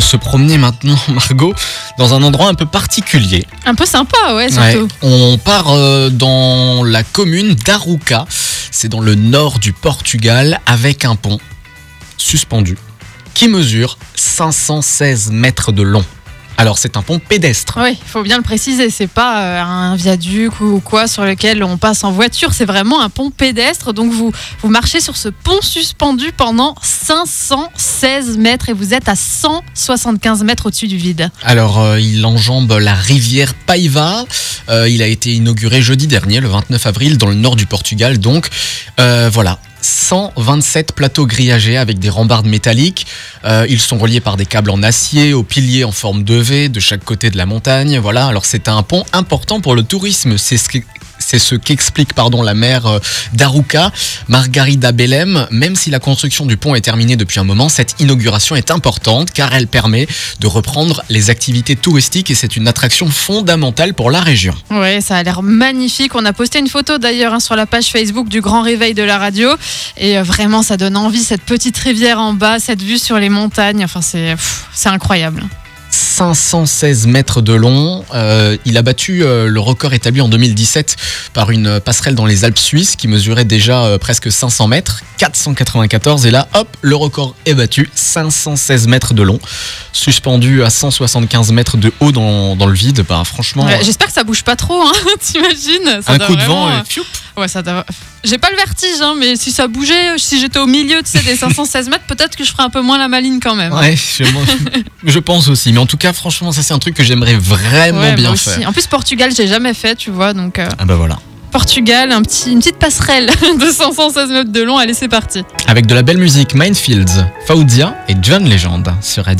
euh, se promener maintenant, Margot, dans un endroit un peu particulier. Un peu sympa, ouais, Ouais. surtout. On part euh, dans la commune d'Arouca. C'est dans le nord du Portugal avec un pont suspendu qui mesure 516 mètres de long. Alors c'est un pont pédestre. Oui, il faut bien le préciser, c'est pas euh, un viaduc ou quoi sur lequel on passe en voiture, c'est vraiment un pont pédestre. Donc vous, vous marchez sur ce pont suspendu pendant 516 mètres et vous êtes à 175 mètres au-dessus du vide. Alors euh, il enjambe la rivière Paiva. Euh, il a été inauguré jeudi dernier, le 29 avril, dans le nord du Portugal. Donc voilà. 127 plateaux grillagés avec des rambardes métalliques. Euh, ils sont reliés par des câbles en acier aux piliers en forme de V de chaque côté de la montagne. Voilà, alors c'est un pont important pour le tourisme. C'est ce c'est ce qu'explique pardon la maire euh, d'Arouca, Margarida Bellem. Même si la construction du pont est terminée depuis un moment, cette inauguration est importante car elle permet de reprendre les activités touristiques et c'est une attraction fondamentale pour la région. Ouais, ça a l'air magnifique. On a posté une photo d'ailleurs hein, sur la page Facebook du Grand Réveil de la radio. Et euh, vraiment, ça donne envie, cette petite rivière en bas, cette vue sur les montagnes. Enfin, c'est incroyable. 516 mètres de long. Euh, il a battu euh, le record établi en 2017 par une passerelle dans les Alpes suisses qui mesurait déjà euh, presque 500 mètres, 494. Et là, hop, le record est battu, 516 mètres de long, suspendu à 175 mètres de haut dans, dans le vide. Bah, franchement, Ouais, J'espère que ça bouge pas trop, hein, t'imagines? Un coup de vent et. Ouais, ça doit- J'ai pas le vertige, hein, mais si ça bougeait, si j'étais au milieu tu sais, des 516 mètres, peut-être que je ferais un peu moins la maline quand même. Ouais, je, pense aussi. Mais en tout cas, franchement, ça c'est un truc que j'aimerais vraiment Ouais, bien faire. En plus, Portugal, j'ai jamais fait, tu vois. Donc, euh, Ah bah voilà. Portugal, un petit, une petite passerelle de 516 mètres de long. Allez, c'est parti. Avec de la belle musique, Minefields, Fauzia et John Legend sur Radio.